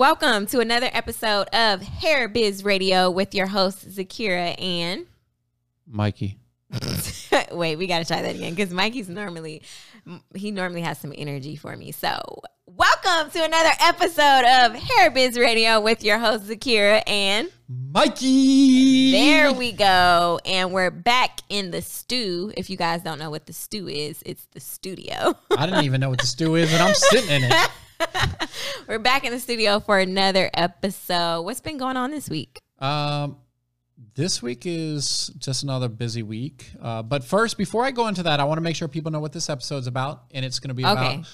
Welcome to another episode of Hair Biz Radio with your host Zakira and Mikey. Wait, we got to try that again because Mikey's normally he normally has some energy for me. So, welcome to another episode of Hair Biz Radio with your host Zakira and Mikey. There we go. And we're back in the stew. If you guys don't know what the stew is, it's the studio. I didn't even know what the stew is, and I'm sitting in it. we're back in the studio for another episode. What's been going on this week? Um, this week is just another busy week. Uh, but first, before I go into that, I want to make sure people know what this episode's about, and it's going to be okay. about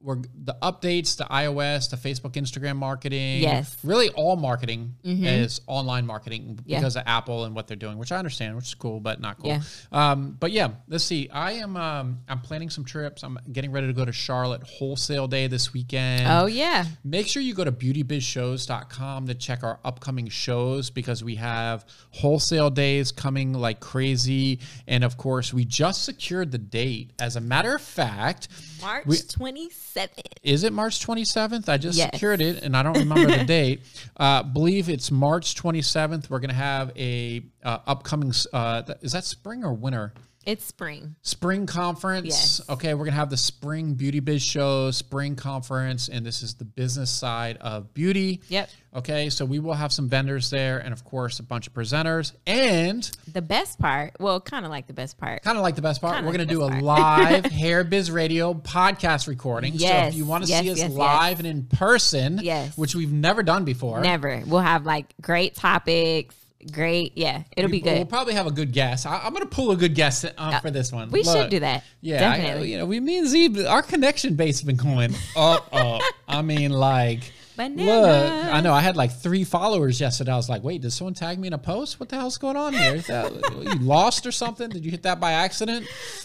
we're the updates to iOS, to Facebook, Instagram marketing. Yes. Really all marketing mm-hmm. is online marketing yeah. because of Apple and what they're doing, which I understand, which is cool, but not cool. Yeah. Um, but yeah, let's see. I am um, I'm planning some trips. I'm getting ready to go to Charlotte wholesale day this weekend. Oh yeah. Make sure you go to beautybizshows.com to check our upcoming shows because we have wholesale days coming like crazy. And of course, we just secured the date. As a matter of fact, March 27th. 27th. Is it March 27th? I just yes. secured it and I don't remember the date. Uh, believe it's March 27th. We're going to have a uh, upcoming, uh, is that spring or winter? It's spring. Spring conference. Yes. Okay, we're gonna have the spring beauty biz show, spring conference, and this is the business side of beauty. Yep. Okay, so we will have some vendors there, and of course a bunch of presenters. And the best part, well, kind of like the best part. Kind of like the best part. Kinda we're gonna do a live Hair Biz Radio podcast recording. Yes. So if you want to yes, see us yes, live and in person, yes, which we've never done before, never. We'll have like great topics great. Yeah, it'll we, be good. We'll probably have a good guess. I, am going to pull a good guess uh, uh, for this one. We Look, should do that. Yeah, definitely. I, you know, we mean Z, our connection base has been going up, up. I mean, like. Look, I know I had like three followers yesterday. I was like, wait, did someone tag me in a post? What the hell's going on here? That, you lost or something? Did you hit that by accident?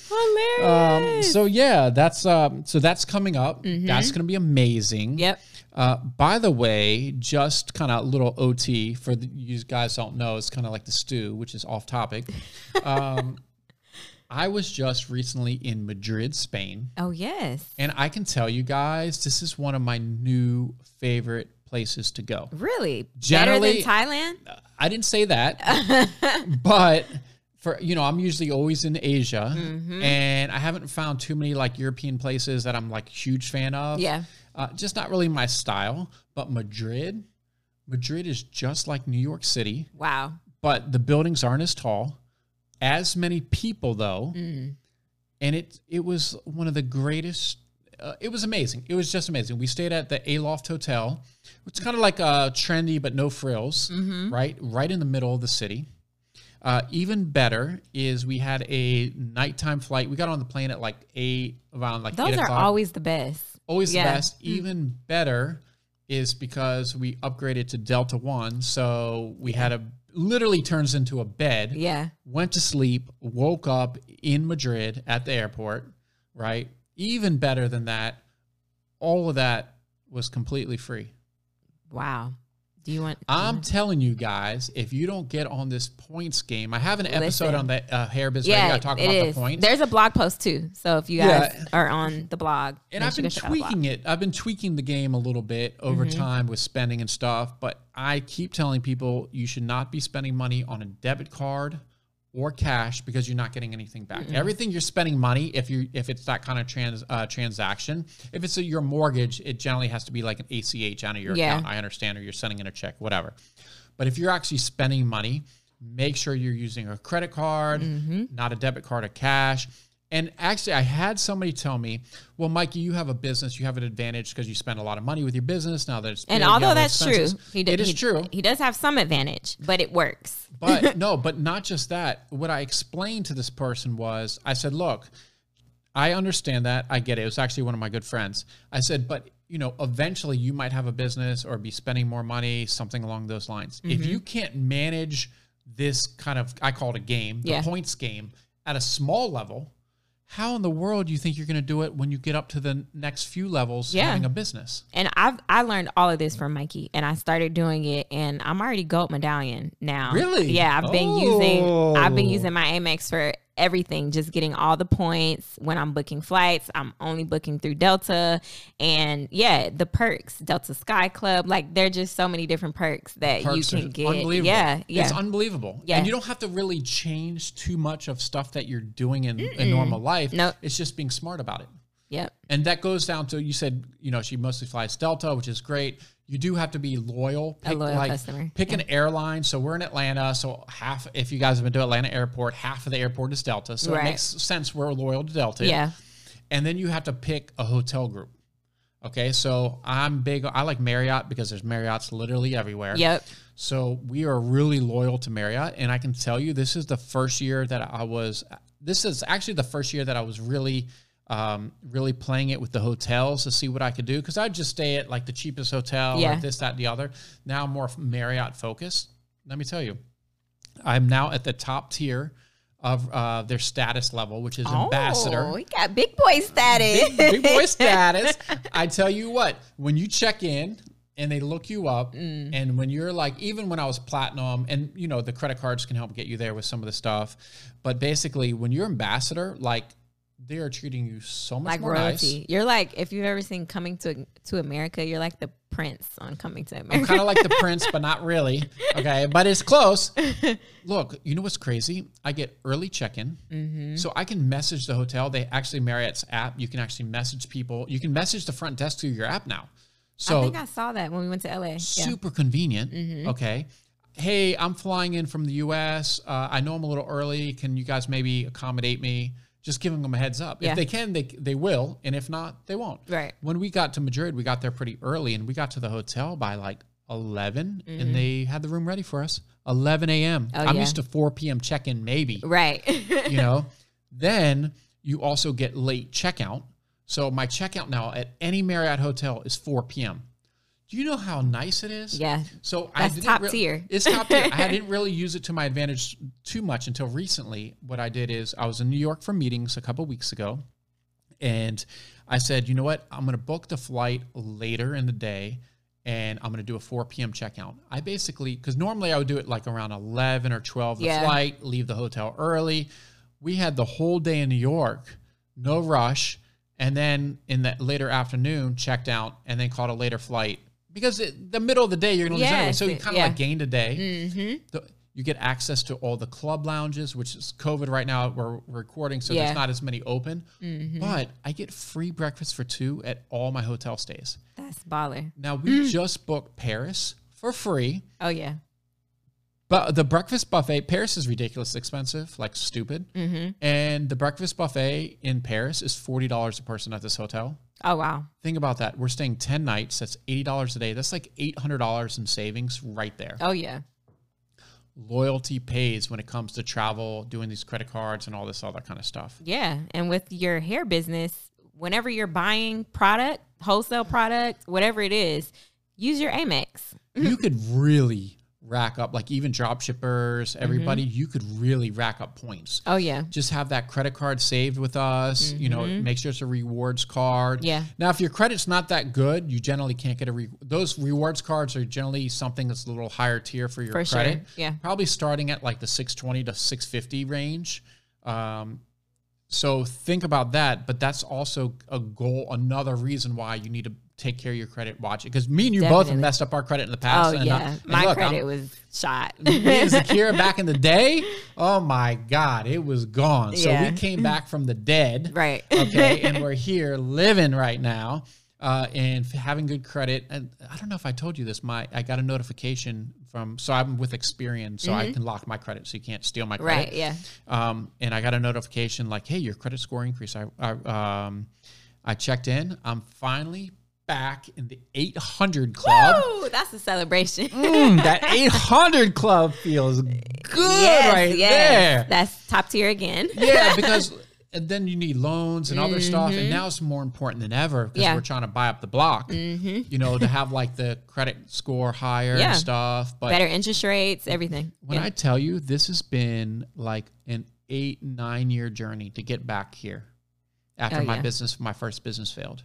Hilarious. Um, so yeah, that's um, so that's coming up. Mm-hmm. That's gonna be amazing. Yep. Uh, by the way, just kind of a little OT for the, you guys don't know, it's kind of like the stew, which is off topic. Um, I was just recently in Madrid, Spain. Oh, yes. And I can tell you guys, this is one of my new favorite places to go. Really? Generally, Better than Thailand? I didn't say that. but for you know, I'm usually always in Asia mm-hmm. and I haven't found too many like European places that I'm like huge fan of. Yeah. Uh, just not really my style. But Madrid, Madrid is just like New York City. Wow. But the buildings aren't as tall. As many people though, mm. and it it was one of the greatest. Uh, it was amazing. It was just amazing. We stayed at the Aloft Hotel. It's kind of like a uh, trendy but no frills, mm-hmm. right? Right in the middle of the city. Uh, even better is we had a nighttime flight. We got on the plane at like eight, around like those are always the best always yeah. the best. Mm. Even better is because we upgraded to Delta One, so we had a literally turns into a bed. Yeah. Went to sleep, woke up in Madrid at the airport, right? Even better than that, all of that was completely free. Wow. Do you want? I'm telling you guys, if you don't get on this points game, I have an episode on the uh, hair business. Yeah, I talk about is. the points. There's a blog post too, so if you guys yeah. are on the blog, and I've been tweaking it. I've been tweaking the game a little bit over mm-hmm. time with spending and stuff. But I keep telling people you should not be spending money on a debit card or cash because you're not getting anything back. Mm-hmm. Everything you're spending money, if you if it's that kind of trans uh, transaction, if it's a, your mortgage, it generally has to be like an ACH out of your yeah. account. I understand, or you're sending in a check, whatever. But if you're actually spending money, make sure you're using a credit card, mm-hmm. not a debit card or cash. And actually, I had somebody tell me, "Well, Mikey, you have a business. You have an advantage because you spend a lot of money with your business now that it's and although that's true, he did, it is he, true. He does have some advantage, but it works. but no, but not just that. What I explained to this person was, I said, "Look, I understand that. I get it. It was actually one of my good friends. I said, but you know, eventually you might have a business or be spending more money, something along those lines. Mm-hmm. If you can't manage this kind of, I call it a game, the yeah. points game at a small level, how in the world do you think you're going to do it when you get up to the next few levels yeah. having a business? And I've I learned all of this from Mikey, and I started doing it, and I'm already gold medallion now. Really? Yeah, I've been oh. using I've been using my Amex for everything, just getting all the points when I'm booking flights. I'm only booking through Delta. And yeah, the perks, Delta Sky Club, like there are just so many different perks that Perks you can get. Unbelievable. Yeah, yeah. It's unbelievable. Yeah. And you don't have to really change too much of stuff that you're doing in, in normal life. Nope. It's just being smart about it. yep. And that goes down to you said, you know, she mostly flies Delta, which is great. You do have to be loyal. Pick, loyal customer, Pick an airline. So we're in Atlanta. So half, if you guys have been to Atlanta Airport, half of the airport is Delta. So Right. it makes sense we're loyal to Delta. Yeah. And then you have to pick a hotel group. Okay. So I'm big. I like Marriott because there's Marriotts literally everywhere. Yep. So we are really loyal to Marriott, and I can tell you this is the first year that I was. This is actually the first year that I was really, um, really playing it with the hotels to see what I could do because I'd just stay at like the cheapest hotel Yeah. or this, that, and the other. Now I'm more Marriott focused. Let me tell you, I'm now at the top tier of uh, their status level, which is ambassador Oh, we got big boy status. big boy status. I tell you what, when you check in and they look you up, Mm. and when you're like, even when I was platinum, and you know, the credit cards can help get you there with some of the stuff, but basically, when you're ambassador, like they are treating you so much like more royalty. nice. You're like if you've ever seen Coming to to America, you're like the prince on Coming to America. I'm kind of like the prince, but not really. Okay, but it's close. Look, you know what's crazy? I get early check-in, Mm-hmm. so I can message the hotel. They actually Marriott's app. You can actually message people. You can message the front desk through your app now. So I think I saw that when we went to LA. Yeah. super convenient. Okay. Hey, I'm flying in from the US. Uh, I know I'm a little early. Can you guys maybe accommodate me? Just giving them a heads up. Yeah. If they can, they, they will. And if not, they won't. Right. When we got to Madrid, we got there pretty early and we got to the hotel by like 11 and they had the room ready for us. 11 a.m. Mm-hmm. Oh, I'm yeah. used to 4 p.m. check in, maybe Right. you know then you also get late checkout so my checkout now at any marriott hotel is 4 p.m do you know how nice it is yeah. so That's I didn't top rea- tier. It's top tier. I didn't really use it to my advantage too much until recently. What I did is I was in New York for meetings a couple weeks ago, and I said, you know what? I'm going to book the flight later in the day, and I'm going to do a 4 p.m. checkout. I basically because normally I would do it like around 11 or 12 the Yeah. flight, leave the hotel early. We had the whole day in New York, no rush, and then in the later afternoon checked out, and then caught a later flight because it, the middle of the day you're going to lose anyway. So you kind of yeah. like gained a day. Mm-hmm. The, you get access to all the club lounges, which is COVID right now. We're recording, so Yeah. Mm-hmm. there's not as many open. But I get free breakfast for two at all my hotel stays. That's baller. Now we just booked Paris for free, Oh yeah. but the breakfast buffet Paris is ridiculous expensive, like stupid. Mm-hmm. And the breakfast buffet in Paris is forty dollars a person at this hotel. Oh wow. Think about that. We're staying ten nights. That's eighty dollars a day. That's like eight hundred dollars in savings right there. Oh yeah. loyalty pays when it comes to travel, doing these credit cards and all this other kind of stuff. Yeah. And with your hair business, whenever you're buying product, wholesale product, whatever it is, use your Amex. you could really rack up, like even drop shippers, everybody, Mm-hmm. you could really rack up points. Oh yeah. Just have that credit card saved with us. You know, make sure it's a rewards card. Mm-hmm. Yeah. Now, if your credit's not that good, you generally can't get a re- those rewards cards are generally something that's a little higher tier for your For sure. credit. Yeah. Probably starting at like the 620 to 650 range. Um, so think about that, but that's also a goal, another reason why you need to take care of your credit. Watch it because me and you both have messed up our credit in the past. Oh and, uh, yeah. and My look, credit I'm- was shot. me and Zakira back in the day. Oh my God, it was gone. So Yeah. we came back from the dead. right. Okay, and we're here living right now. Uh, and having good credit, and I don't know if I told you this. My I got a notification from so I'm with Experian, so I can lock my credit, so you can't steal my credit. Mm-hmm. right. Yeah. Um, and I got a notification like, "Hey, your credit score increased." I, I um, I checked in. I'm finally back in the 800 club. Woo, that's a celebration. Mm, that 800 club feels good yes, right yes. there. That's top tier again. Yeah, because and then you need loans and other stuff, and now it's more important than ever because Mm-hmm. Yeah. we're trying to buy up the block. Mm-hmm. You know, to have like the credit score higher Yeah. and stuff. But Better interest rates, everything. when Yeah. I tell you, this has been like an eight nine year journey to get back here after Oh, my business, my first business failed.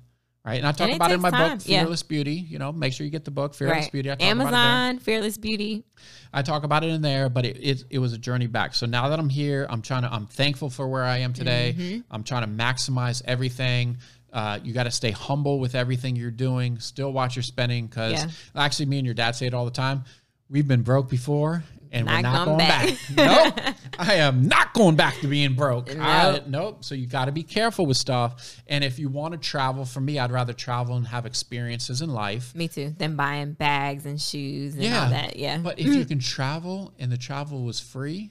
Right. And I talk And about it in my time, book, yeah. Fearless Beauty. You know, make sure you get the book, Fearless right. Beauty. I talk About it there. Amazon, Fearless Beauty. I talk about it in there, but it, it it was a journey back. So now that I'm here, I'm trying to I'm thankful for where I am today. Mm-hmm. I'm trying to maximize everything. Uh, you got to stay humble with everything you're doing. Still watch your spending because Yeah. actually, me and your dad say it all the time. We've been broke before, and we're Not not going back. back. nope, I am not going back to being broke. I- Nope. nope. So you got to be careful with stuff. And if you want to travel, for me, I'd rather travel and have experiences in life. Me too. Than buying bags and shoes and Yeah. all that. Yeah. But if you can travel and the travel was free,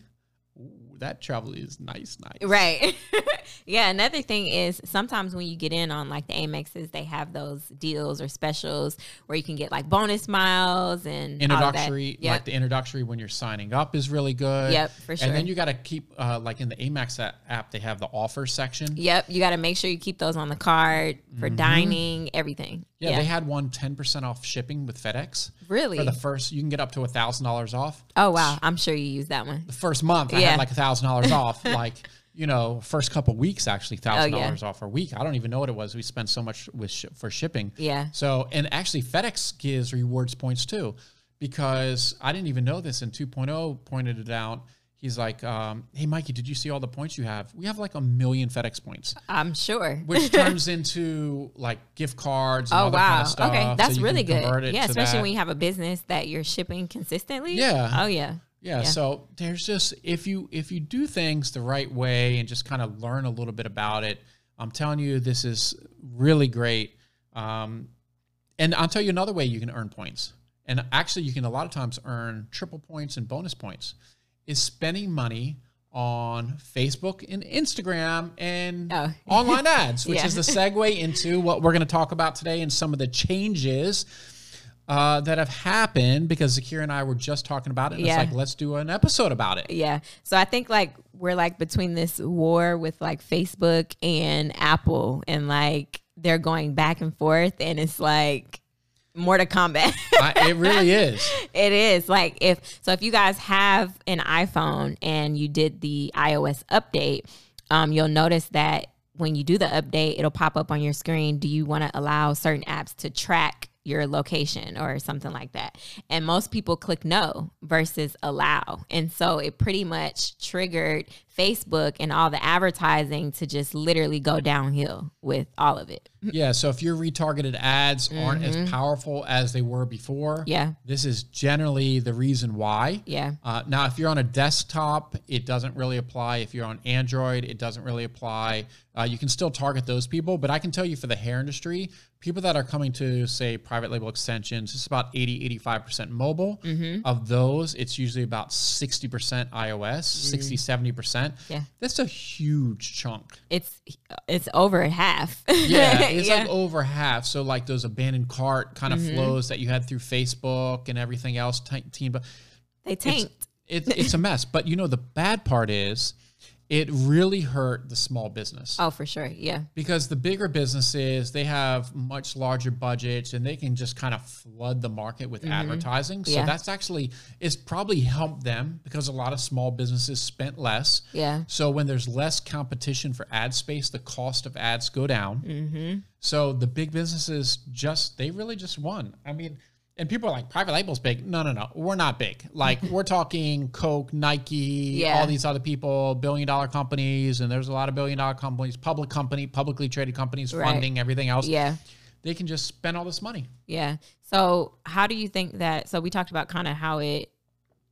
that travel is nice, nice. Right. yeah. Another thing is sometimes when you get in on like the Amexes, they have those deals or specials where you can get like bonus miles and. Introductory, Yep. like the introductory when you're signing up is really good. Yep, for sure. And then you got to keep, uh, like in the Amex app, they have the offer section. Yep. You got to make sure you keep those on the card for dining, everything. Mm-hmm. Yeah, they had one 10% off shipping with FedEx. Really? For the first, you can get up to a $1,000 off. oh, wow. I'm sure you use that one. The first month, I Yeah. had like a $1,000 off. Like, you know, first couple weeks, actually, $1,000 Oh, yeah. off a week. I don't even know what it was. We spent so much with sh- for shipping. Yeah. So, and actually, FedEx gives rewards points too, because I didn't even know this. And 2.0 pointed it out. He's like, um, "Hey, Mikey, did you see all the points you have? We have like a million FedEx points, I'm sure. which turns into like gift cards and Oh all wow! kind of stuff. okay, that's you really good. Yeah, especially that. when you have a business that you're shipping consistently. Yeah. Oh yeah. Yeah, Yeah. so there's just if you if you do things the right way and just kind of learn a little bit about it, I'm telling you this is really great. Um, and I'll tell you another way you can earn points. And actually, you can a lot of times earn triple points and bonus points. Is spending money on Facebook and Instagram and Oh. online ads, which Yeah. is the segue into what we're going to talk about today and some of the changes uh, that have happened because Zakira and I were just talking about it. And Yeah. It's like, let's do an episode about it. Yeah. So I think like we're like between this war with like Facebook and Apple and like they're going back and forth and it's like more to combat. I, it really is. it is like if so if you guys have an iPhone and you did the iOS update, um, you'll notice that when you do the update, it'll pop up on your screen. Do you want to allow certain apps to track your location or something like that? And most people click no versus allow. And so it pretty much triggered Facebook and all the advertising to just literally go downhill with all of it. Yeah. So if your retargeted ads aren't as powerful as they were before, Mm-hmm. Yeah. this is generally the reason why. Yeah. Uh, now, if you're on a desktop, it doesn't really apply. If you're on Android, it doesn't really apply. Uh, you can still target those people, but I can tell you for the hair industry, people that are coming to say private label extensions, it's about 80, 85% mobile. Mm-hmm. Of those, it's usually about 60% iOS, 60, 70%. Mm. Yeah. That's a huge chunk. It's it's over half. Yeah, it's Yeah. like over half. So like those abandoned cart kind of flows that you had through Facebook and everything else, t- team, but they tanked. it's it's a mess. But you know the bad part is, it really hurt the small business Oh, for sure. Yeah. because the bigger businesses they have much larger budgets and they can just kind of flood the market with advertising. So Mm-hmm. Yeah. that's actually it's probably helped them because a lot of small businesses spent less. Yeah. So when there's less competition for ad space, the cost of ads go down. Mm-hmm. So the big businesses just they really just won. I mean, and people are like private labels big. No, no, no. We're not big. Like we're talking Coke, Nike, Yeah. all these other people, billion dollar companies, and there's a lot of billion dollar companies, public company, publicly traded companies, Right. funding everything else. Yeah. They can just spend all this money. Yeah. So how do you think that so we talked about kind of how it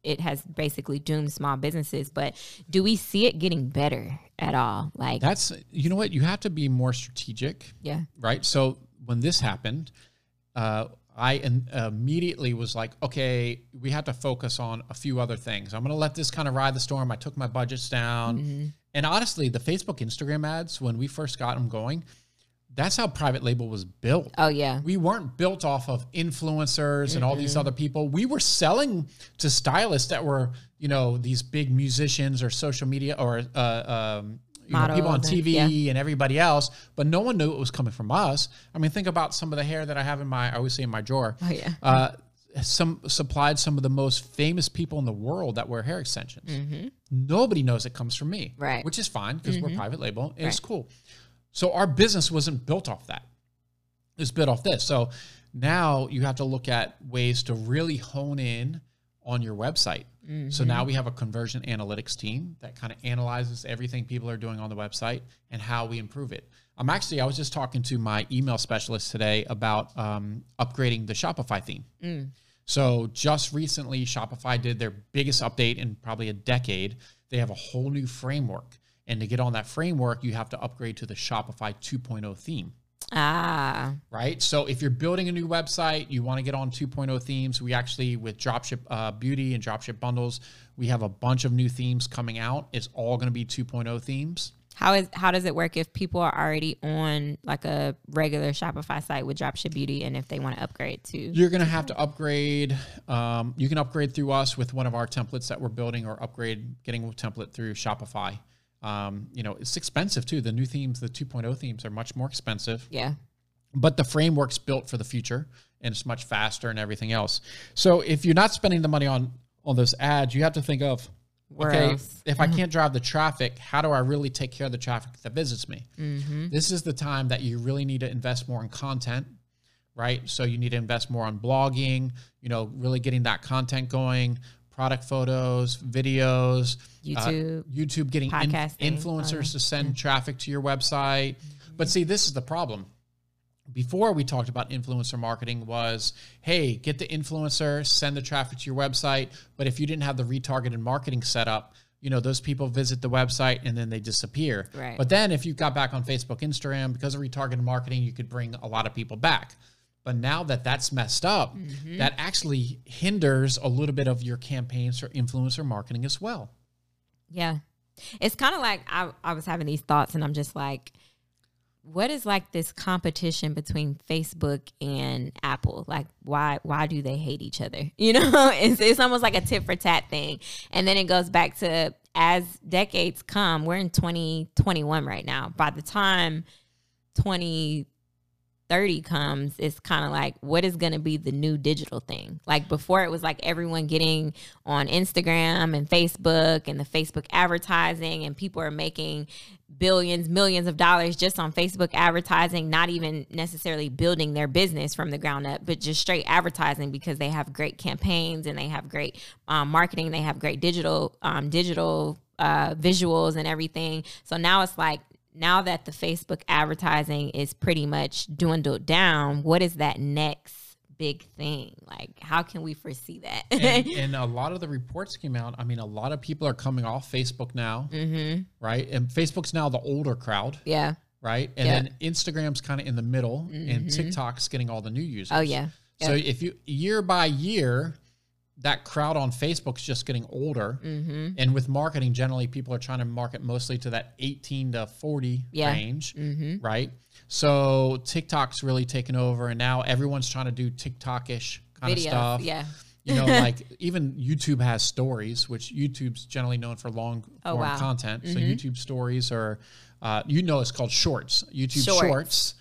it has basically doomed small businesses, but do we see it getting better at all? Like That's you know what you have to be more strategic. yeah. right? So when this happened, uh, I in, immediately was like, okay, we have to focus on a few other things. I'm going to let this kind of ride the storm. I took my budgets down. And honestly, the Facebook, Instagram ads, when we first got them going, that's how private label was built. Oh yeah. We weren't built off of influencers and all these other people. We were selling to stylists that were, you know, these big musicians or social media or uh, um, know, people on Models and- TV and everybody else, but no one knew it was coming from us. I mean, think about some of the hair that I have in my, I always say in my drawer. Oh yeah. Uh, some supplied some of the most famous people in the world that wear hair extensions. Nobody knows it comes from me, Mm-hmm. Right. Mm-hmm. Which is fine because we're private label. and It's cool. So our business wasn't built off that. It's built off this. So now you have to look at ways to really hone in on your website. So now we have a conversion analytics team that kind of analyzes everything people are doing on the website and how we improve it. I'm actually, I was just talking to my email specialist today about um, upgrading the Shopify theme. So just recently, Shopify did their biggest update in probably a decade. They have a whole new framework. And to get on that framework, you have to upgrade to the Shopify 2.0 theme Ah, right? So if you're building a new website, you want to get on 2.0 themes. We actually, with Dropship uh, Beauty and Dropship Bundles, we have a bunch of new themes coming out. It's all going to be 2.0 themes. how is how does it work if people are already on like a regular Shopify site with Dropship Beauty and if they want to upgrade to? You're going to have to upgrade. Um, you can upgrade through us with one of our templates that we're building, or upgrade getting a template through Shopify. Um, you know, it's expensive too. The new themes, the 2.0 themes, are much more expensive. Yeah. but the framework's built for the future and it's much faster and everything else. So if you're not spending the money on on those ads, you have to think of Where okay, else? if I can't drive the traffic, how do I really take care of the traffic that visits me? This is the time that you really need to invest more in content, right? So you need to invest more on blogging, you know, really getting that content going, product photos, videos, uh, YouTube, YouTube getting in- influencers to send traffic to your website. But see, this is the problem. Before we talked about influencer marketing was, hey, get the influencer, send the traffic to your website. But if you didn't have the retargeted marketing set up, you know, those people visit the website and then they disappear. Right. But then if you got back on Facebook, Instagram, because of retargeted marketing, you could bring a lot of people back. But now that that's messed up, Mm-hmm. that actually hinders a little bit of your campaigns for influencer marketing as well. Yeah. It's kind of like I, I was having these thoughts and I'm just like, what is like this competition between Facebook and Apple? Like why why do they hate each other? You know, it's it's almost like a tit for tat thing. And then it goes back to as decades come, we're in 2021 right now. By the time 20 30 comes, it's kind of like what is going to be the new digital thing? Like before, it was like everyone getting on Instagram and Facebook and the Facebook advertising, and people are making billions, millions of dollars just on Facebook advertising, not even necessarily building their business from the ground up, but just straight advertising because they have great campaigns and they have great um, marketing, they have great digital, um, digital uh, visuals and everything. So now it's like, now that the Facebook advertising is pretty much dwindled down, what is that next big thing? Like, how can we foresee that? and, and a lot of the reports came out. I mean, a lot of people are coming off Facebook now, mm-hmm. right? And Facebook's now the older crowd, Yeah. right? And Yeah. then Instagram's kind of in the middle, and TikTok's getting all the new users. Oh yeah. So if you year by year, that crowd on Facebook's just getting older, Mm-hmm. and with marketing, generally people are trying to market mostly to that 18 to 40 Yeah. range, Mm-hmm. right? So TikTok's really taken over, and now everyone's trying to do TikTok-ish kind Video. of stuff. Yeah. You know, like even YouTube has stories, which YouTube's generally known for long form Oh, wow. content. So Mhm. YouTube stories are, uh, you know, it's called shorts. YouTube Shorts. shorts.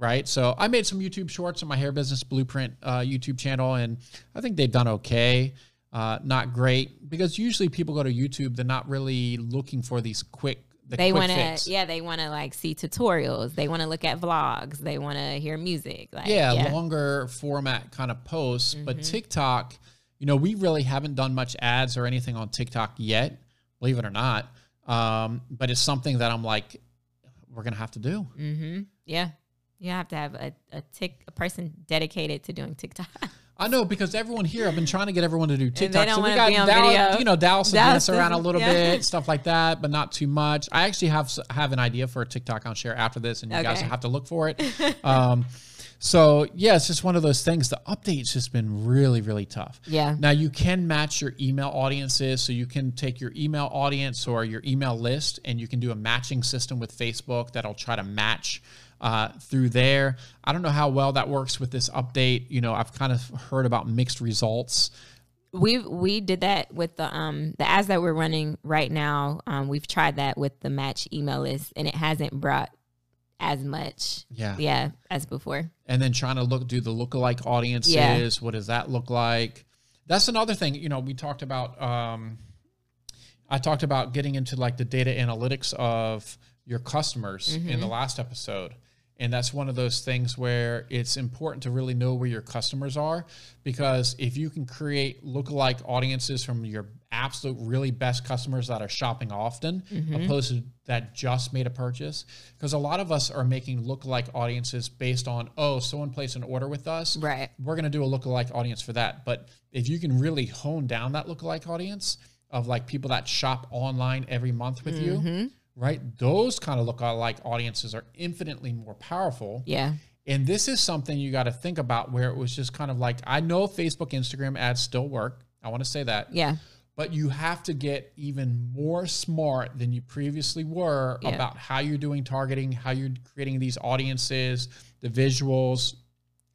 Right? So I made some YouTube shorts on my hair business blueprint uh, YouTube channel, and I think they've done okay. Uh, not great because usually people go to YouTube, they're not really looking for these quick. The They want to, yeah, they want to like see tutorials. They want to look at vlogs. They want to hear music. Like, yeah, yeah, longer format kind of posts. But Mhm. TikTok, you know, we really haven't done much ads or anything on TikTok yet, believe it or not. Um, but it's something that I'm like, we're gonna have to do. Mm-hmm. Yeah. You have to have a, a tick a person dedicated to doing TikTok. I know because everyone here, I've been trying to get everyone to do they TikTok. don't So we got be on Dallas, video. you know, Dallas and Dallas dance around a little yeah. bit, stuff like that, but not too much. I actually have have an idea for a TikTok I'll share after this, and you guys have to look for it. um, so yeah, it's just one of those things. The update's just been really, really tough. yeah. Now you can match your email audiences, so you can take your email audience or your email list, and you can do a matching system with Facebook that'll try to match uh, through there. I don't know how well that works with this update. You know, I've kind of heard about mixed results. we we did that with the um the ads that we're running right now. Um, we've tried that with the match email list, and it hasn't brought as much, Yeah. yeah, as before. And then trying to look do the lookalike audiences. Yeah. What does that look like? That's another thing. You know, we talked about. Um, I talked about getting into like the data analytics of your customers in the mm-hmm. last episode. And that's one of those things where it's important to really know where your customers are because if you can create lookalike audiences from your absolute really best customers that are shopping often, mm-hmm. opposed to that just made a purchase, because a lot of us are making lookalike audiences based on, oh, someone placed an order with us. Right. We're going to do a lookalike audience for that. But if you can really hone down that lookalike audience of like people that shop online every month with you, mm-hmm. Right? Those kind of lookalike audiences are infinitely more powerful. Yeah. And this is something you got to think about where it was just kind of like, I know Facebook, Instagram ads still work. I want to say that. Yeah. But you have to get even more smart than you previously were Yeah. about how you're doing targeting, how you're creating these audiences, the visuals.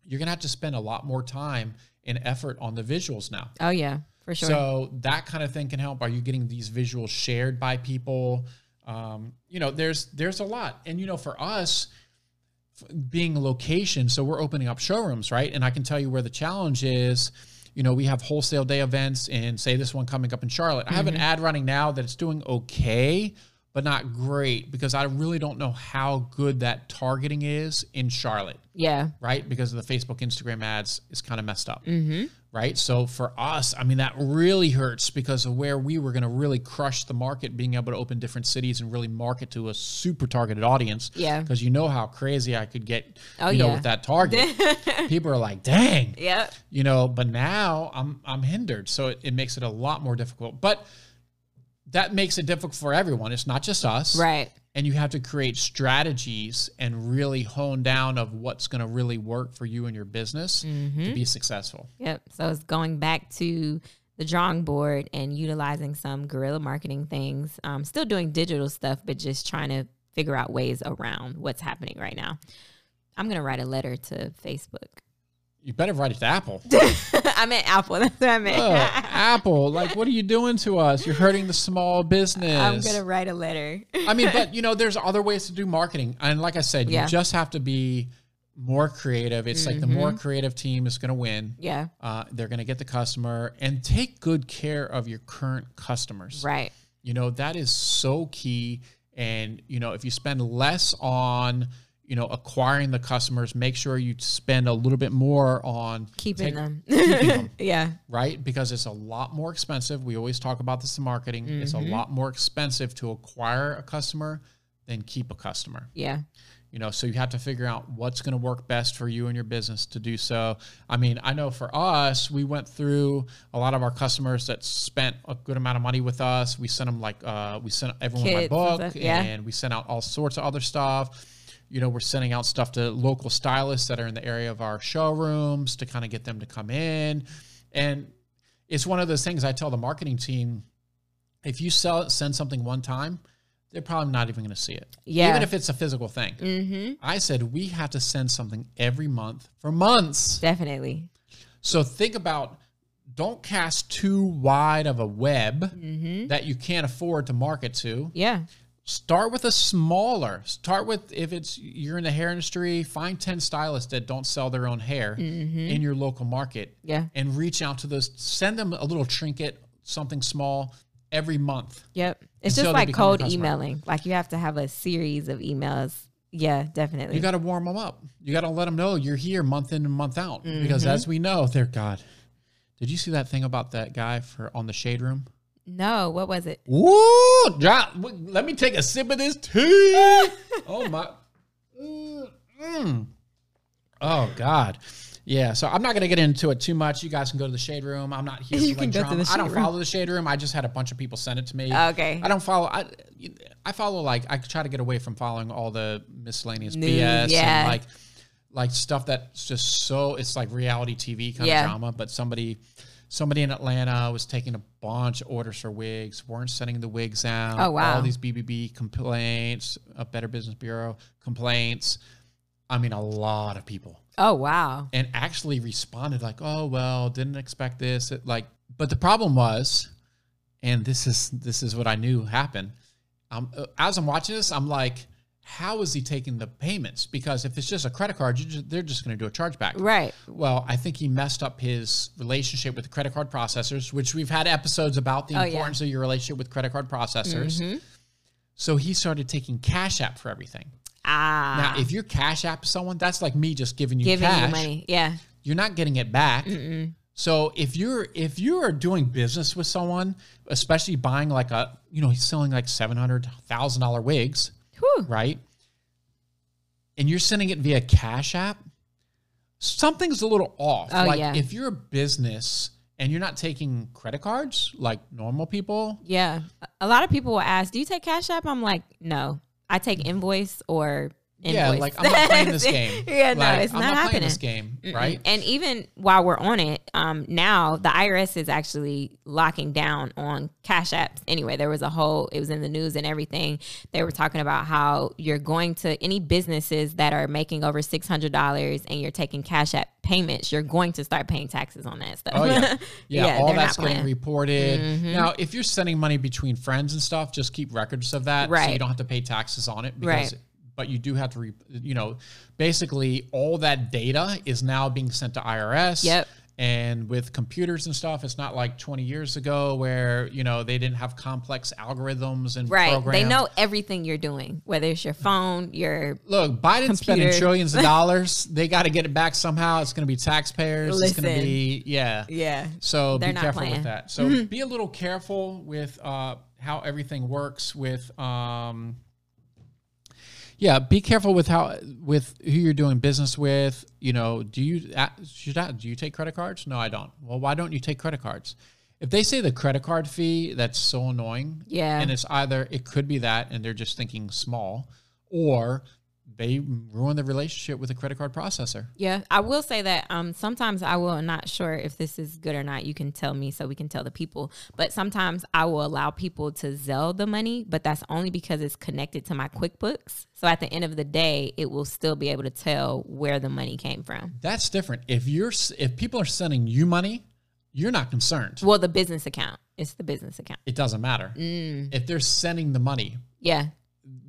You're going to have to spend a lot more time and effort on the visuals now. Oh yeah. For sure. So that kind of thing can help. Are you getting these visuals shared by people? Um, you know, there's there's a lot, and you know, for us being a location, so we're opening up showrooms, right? And I can tell you where the challenge is. You know, we have wholesale day events, and say this one coming up in Charlotte. I have an ad running now that it's doing okay, but not great because I really don't know how good that targeting is in Charlotte yeah. right? Because of the Facebook, Instagram ads is kind of messed up, Mm-hmm. right? So for us, I mean, that really hurts because of where we were going to really crush the market, being able to open different cities and really market to a super targeted audience. Yeah. Because you know how crazy I could get, Oh, you know, yeah. with that target. People are like, dang, Yeah. you know, but now I'm I'm hindered. So it, it makes it a lot more difficult. But that makes it difficult for everyone. It's not just us Right. and you have to create strategies and really hone down of what's going to really work for you and your business to be successful. Yep. So it's going back to the drawing board and utilizing some guerrilla marketing things. Um, still doing digital stuff, but just trying to figure out ways around what's happening right now. I'm gonna write a letter to Facebook. You better write it to Apple. I meant Apple. That's what I meant. Oh, Apple, like what are you doing to us? You're hurting the small business. I'm gonna write a letter. I mean, but you know, there's other ways to do marketing. And like I said, Yeah. you just have to be more creative. It's like the more creative team is going to win. yeah. Uh, they're going to get the customer and take good care of your current customers. Right. You know, that is so key. And, you know, if you spend less on, you know, acquiring the customers, make sure you spend a little bit more on Keeping take- them. keeping them, yeah. right? Because it's a lot more expensive. We always talk about this in marketing. It's a lot more expensive to acquire a customer than keep a customer. Yeah. You know, so you have to figure out what's going to work best for you and your business to do so. I mean, I know for us, we went through a lot of our customers that spent a good amount of money with us. We sent them like uh, we sent everyone Kits my book, yeah. and we sent out all sorts of other stuff. You know, we're sending out stuff to local stylists that are in the area of our showrooms to kind of get them to come in. And it's one of those things I tell the marketing team if you sell send something one time, they're probably not even going to see it. Yeah. Even if it's a physical thing. Mm-hmm. I said we have to send something every month for months. Definitely. So think about don't cast too wide of a web Mm-hmm. that you can't afford to market to. Yeah. Start with a smaller. Start with if it's you're in the hair industry, find 10 stylists that don't sell their own hair Mm-hmm. in your local market Yeah. and reach out to those send them a little trinket, something small every month. Yep. It's just like cold emailing. Like you have to have a series of emails. Yeah, definitely. You got to warm them up. You got to let them know you're here month in and month out. Because Mm-hmm. as we know, they're God. Did you see that thing about that guy for on the shade room? No, what was it? John, w- let me take a sip of this tea. oh my. Mm, mm. Oh God. Yeah, so I'm not going to get into it too much. You guys can go to the shade room. I'm not here. You for can go to the I don't room. follow the shade room. I just had a bunch of people send it to me. Okay. I don't follow. I, I follow like I try to get away from following all the miscellaneous News, BS yeah. and like like stuff that's just so it's like reality TV kind Yeah. of drama. But somebody somebody in Atlanta was taking a bunch of orders for wigs, weren't sending the wigs out. Oh, wow. All these BBB complaints, a Better Business Bureau complaints. I mean, a lot of people Oh wow. and actually responded like, "Oh well, didn't expect this." It, like, but the problem was, and this is this is what I knew happened. Um, uh, as I'm watching this, I'm like, "How is he taking the payments?" Because if it's just a credit card, you just, they're just going to do a chargeback. Right. Well, I think he messed up his relationship with the credit card processors, which we've had episodes about the Oh, yeah. importance of your relationship with credit card processors. Mhm. So he started taking Cash App for everything. Ah, Now, if you're Cash App someone, that's like me just giving you giving cash. you money. Yeah. You're not getting it back. So if you're if you are doing business with someone, especially buying like a you know he's selling like seven hundred thousand dollar wigs, Whew. right? And you're sending it via Cash App, something's a little off. Oh, like yeah. if you're a business and you're not taking credit cards like normal people, Yeah. A lot of people will ask, "Do you take Cash App?" I'm like, "No. I take invoice or invoice." Yeah, like I'm not playing this game. yeah, no, Like, it's I'm not, not happening. this game, right? And even while we're on it, um, now the IRS is actually locking down on cash apps. Anyway, there was a whole, it was in the news and everything. They were talking about how you're going to any businesses that are making over $600 and you're taking cash app payments, you're going to start paying taxes on that stuff. Oh yeah, yeah. all that's getting reported. Now, if you're sending money between friends and stuff, just keep records of that, so you don't have to pay taxes on it. Because, Right. But you do have to, re, you know, basically all that data is now being sent to IRS. Yep. And with computers and stuff, it's not like 20 years ago where you know they didn't have complex algorithms and Right. programs. They know everything you're doing, whether it's your phone, your Look, Biden's spending trillions of dollars. they got to get it back somehow. It's going to be taxpayers. It's going to Listen. be yeah. yeah. So They're be careful playing. with that. So be a little careful with uh, how everything works with. Um, yeah, be careful with how with who you're doing business with. You know, do you uh, should I, do you take credit cards? No, I don't. Well, why don't you take credit cards? If they say the credit card fee, that's so annoying. Yeah. and it's either it could be that, and they're just thinking small, or they ruin the relationship with the credit card processor. Yeah, I will say that um, sometimes I will I'm not sure if this is good or not. You can tell me so we can tell the people. But sometimes I will allow people to Zelle the money, but that's only because it's connected to my QuickBooks. So at the end of the day, it will still be able to tell where the money came from. That's different. If you're if people are sending you money, you're not concerned. Well, the business account. It's the business account. It doesn't matter. Mm. If they're sending the money, Yeah,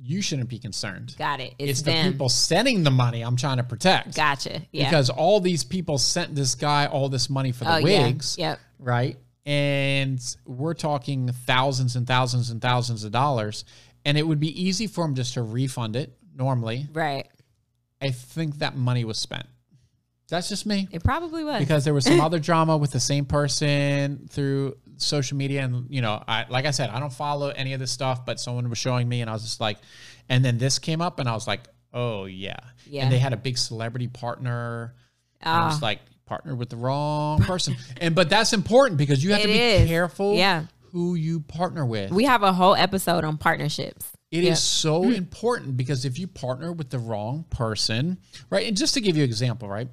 you shouldn't be concerned. got it. It's, It's the people sending the money I'm trying to protect. Gotcha. Yeah. Because all these people sent this guy all this money for the oh yeah. wigs, Yep. right? And we're talking thousands and thousands and thousands of dollars. And it would be easy for him just to refund it normally. Right. I think that money was spent. That's just me. It probably was. because there was some other drama with the same person through social media and you know i like i said i don't follow any of this stuff but someone was showing me and i was just like and then this came up and i was like oh yeah, Yeah. and they had a big celebrity partner and i Ah. was like partnered with the wrong person and but that's important because you have to be is. careful Yeah. who you partner with we have a whole episode on partnerships. It is Yeah. so important because if you partner with the wrong person, right? And just to give you an example, right?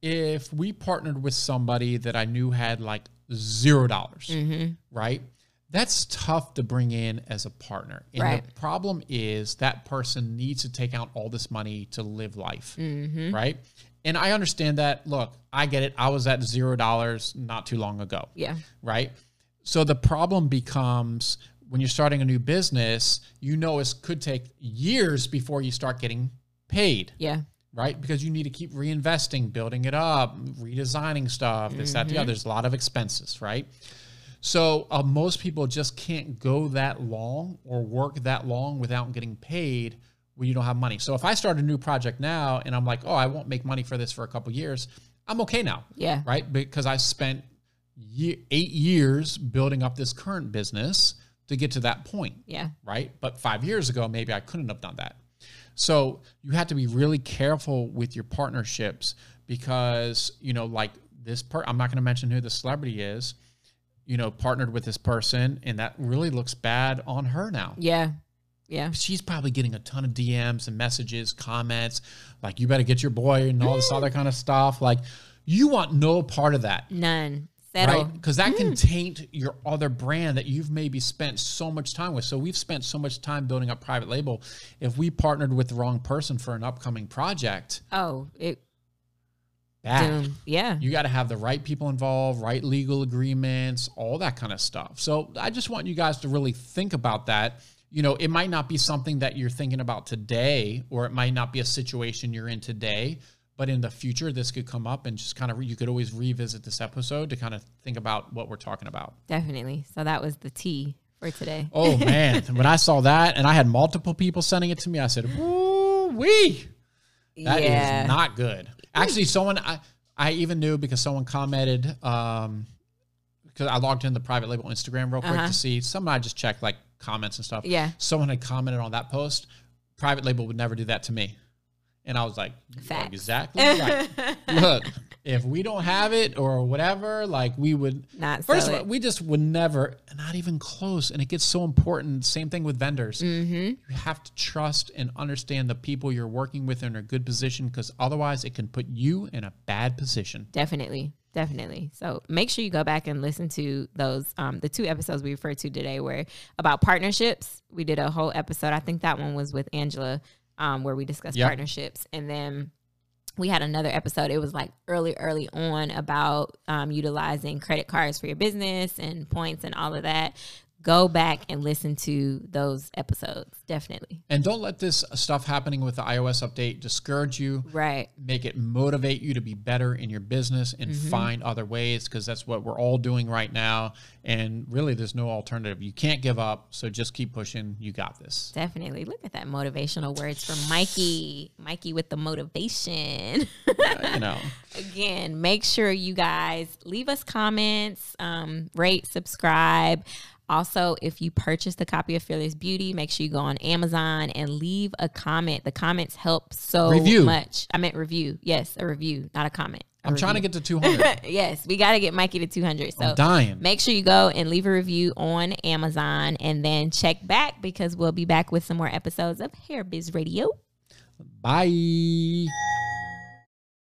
If we partnered with somebody that I knew had like zero dollars, Mm-hmm. right? That's tough to bring in as a partner. And Right. the problem is that person needs to take out all this money to live life, Mm-hmm. right? And I understand that. Look, I get it. I was at zero dollars not too long ago Yeah. right? So the problem becomes when you're starting a new business, you know it could take years before you start getting paid, Yeah. Right? Because you need to keep reinvesting, building it up, redesigning stuff, this, that, the other. There's a lot of expenses, right? So uh, most people just can't go that long or work that long without getting paid when you don't have money. So if I start a new project now and I'm like, oh, I won't make money for this for a couple years, I'm okay now Yeah. right? Because I spent ye- eight years building up this current business to get to that point, Yeah. right? But five years ago, maybe I couldn't have done that. So you have to be really careful with your partnerships because, you know, like this part, I'm not going to mention who the celebrity is, you know, partnered with this person, and that really looks bad on her now Yeah. Yeah. she's probably getting a ton of DMs and messages, comments, like you better get your boy and all this other kind of stuff. Like you want no part of that, None. Settle. right? Because that can mm. taint your other brand that you've maybe spent so much time with. So we've spent so much time building up private label. If we partnered with the wrong person for an upcoming project, Oh, it. Yeah. You got to have the right people involved, right legal agreements, all that kind of stuff. So I just want you guys to really think about that. You know, it might not be something that you're thinking about today, or it might not be a situation you're in today, but in the future, this could come up and just kind of, you could always revisit this episode to kind of think about what we're talking about. Definitely. So that was the tea for today. Oh man, when I saw that and I had multiple people sending it to me, I said, "Woo wee. That is Yeah. not good. Actually, someone I, I even knew because someone commented um because I logged in the private label Instagram real quick Uh-huh. to see someone I just checked like comments and stuff. Yeah. Someone had commented on that post. Private label would never do that to me. And I was like, exactly right. Look, if we don't have it or whatever, like we would Not First of all, it. we just would never, not even close. And it gets so important. Same thing with vendors. Mm-hmm. You have to trust and understand the people you're working with in a good position because otherwise it can put you in a bad position. Definitely. Definitely. So make sure you go back and listen to those um the two episodes we referred to today were about partnerships. We did a whole episode. I think that one was with Angela, um, where we discussed Yep. partnerships. And then we had another episode. It was like early, early on about um, utilizing credit cards for your business and points and all of that. Go back and listen to those episodes. Definitely. And don't let this stuff happening with the iOS update discourage you. Right. Make it motivate you to be better in your business and Mm-hmm. find other ways because that's what we're all doing right now. And really, there's no alternative. You can't give up. So just keep pushing. You got this. Definitely. Look at that motivational words from Mikey. Mikey with the motivation. you know, Again, make sure you guys leave us comments, um, rate, subscribe. Also, if you purchased a copy of Fearless Beauty, make sure you go on Amazon and leave a comment. The comments help so Review. much. I meant review. Yes, a review, not a comment. i I'm trying to get to 200. yes, we got to get Mikey to 200. So I'm dying. make sure you go and leave a review on Amazon and then check back because we'll be back with some more episodes of Hair Biz Radio. Bye.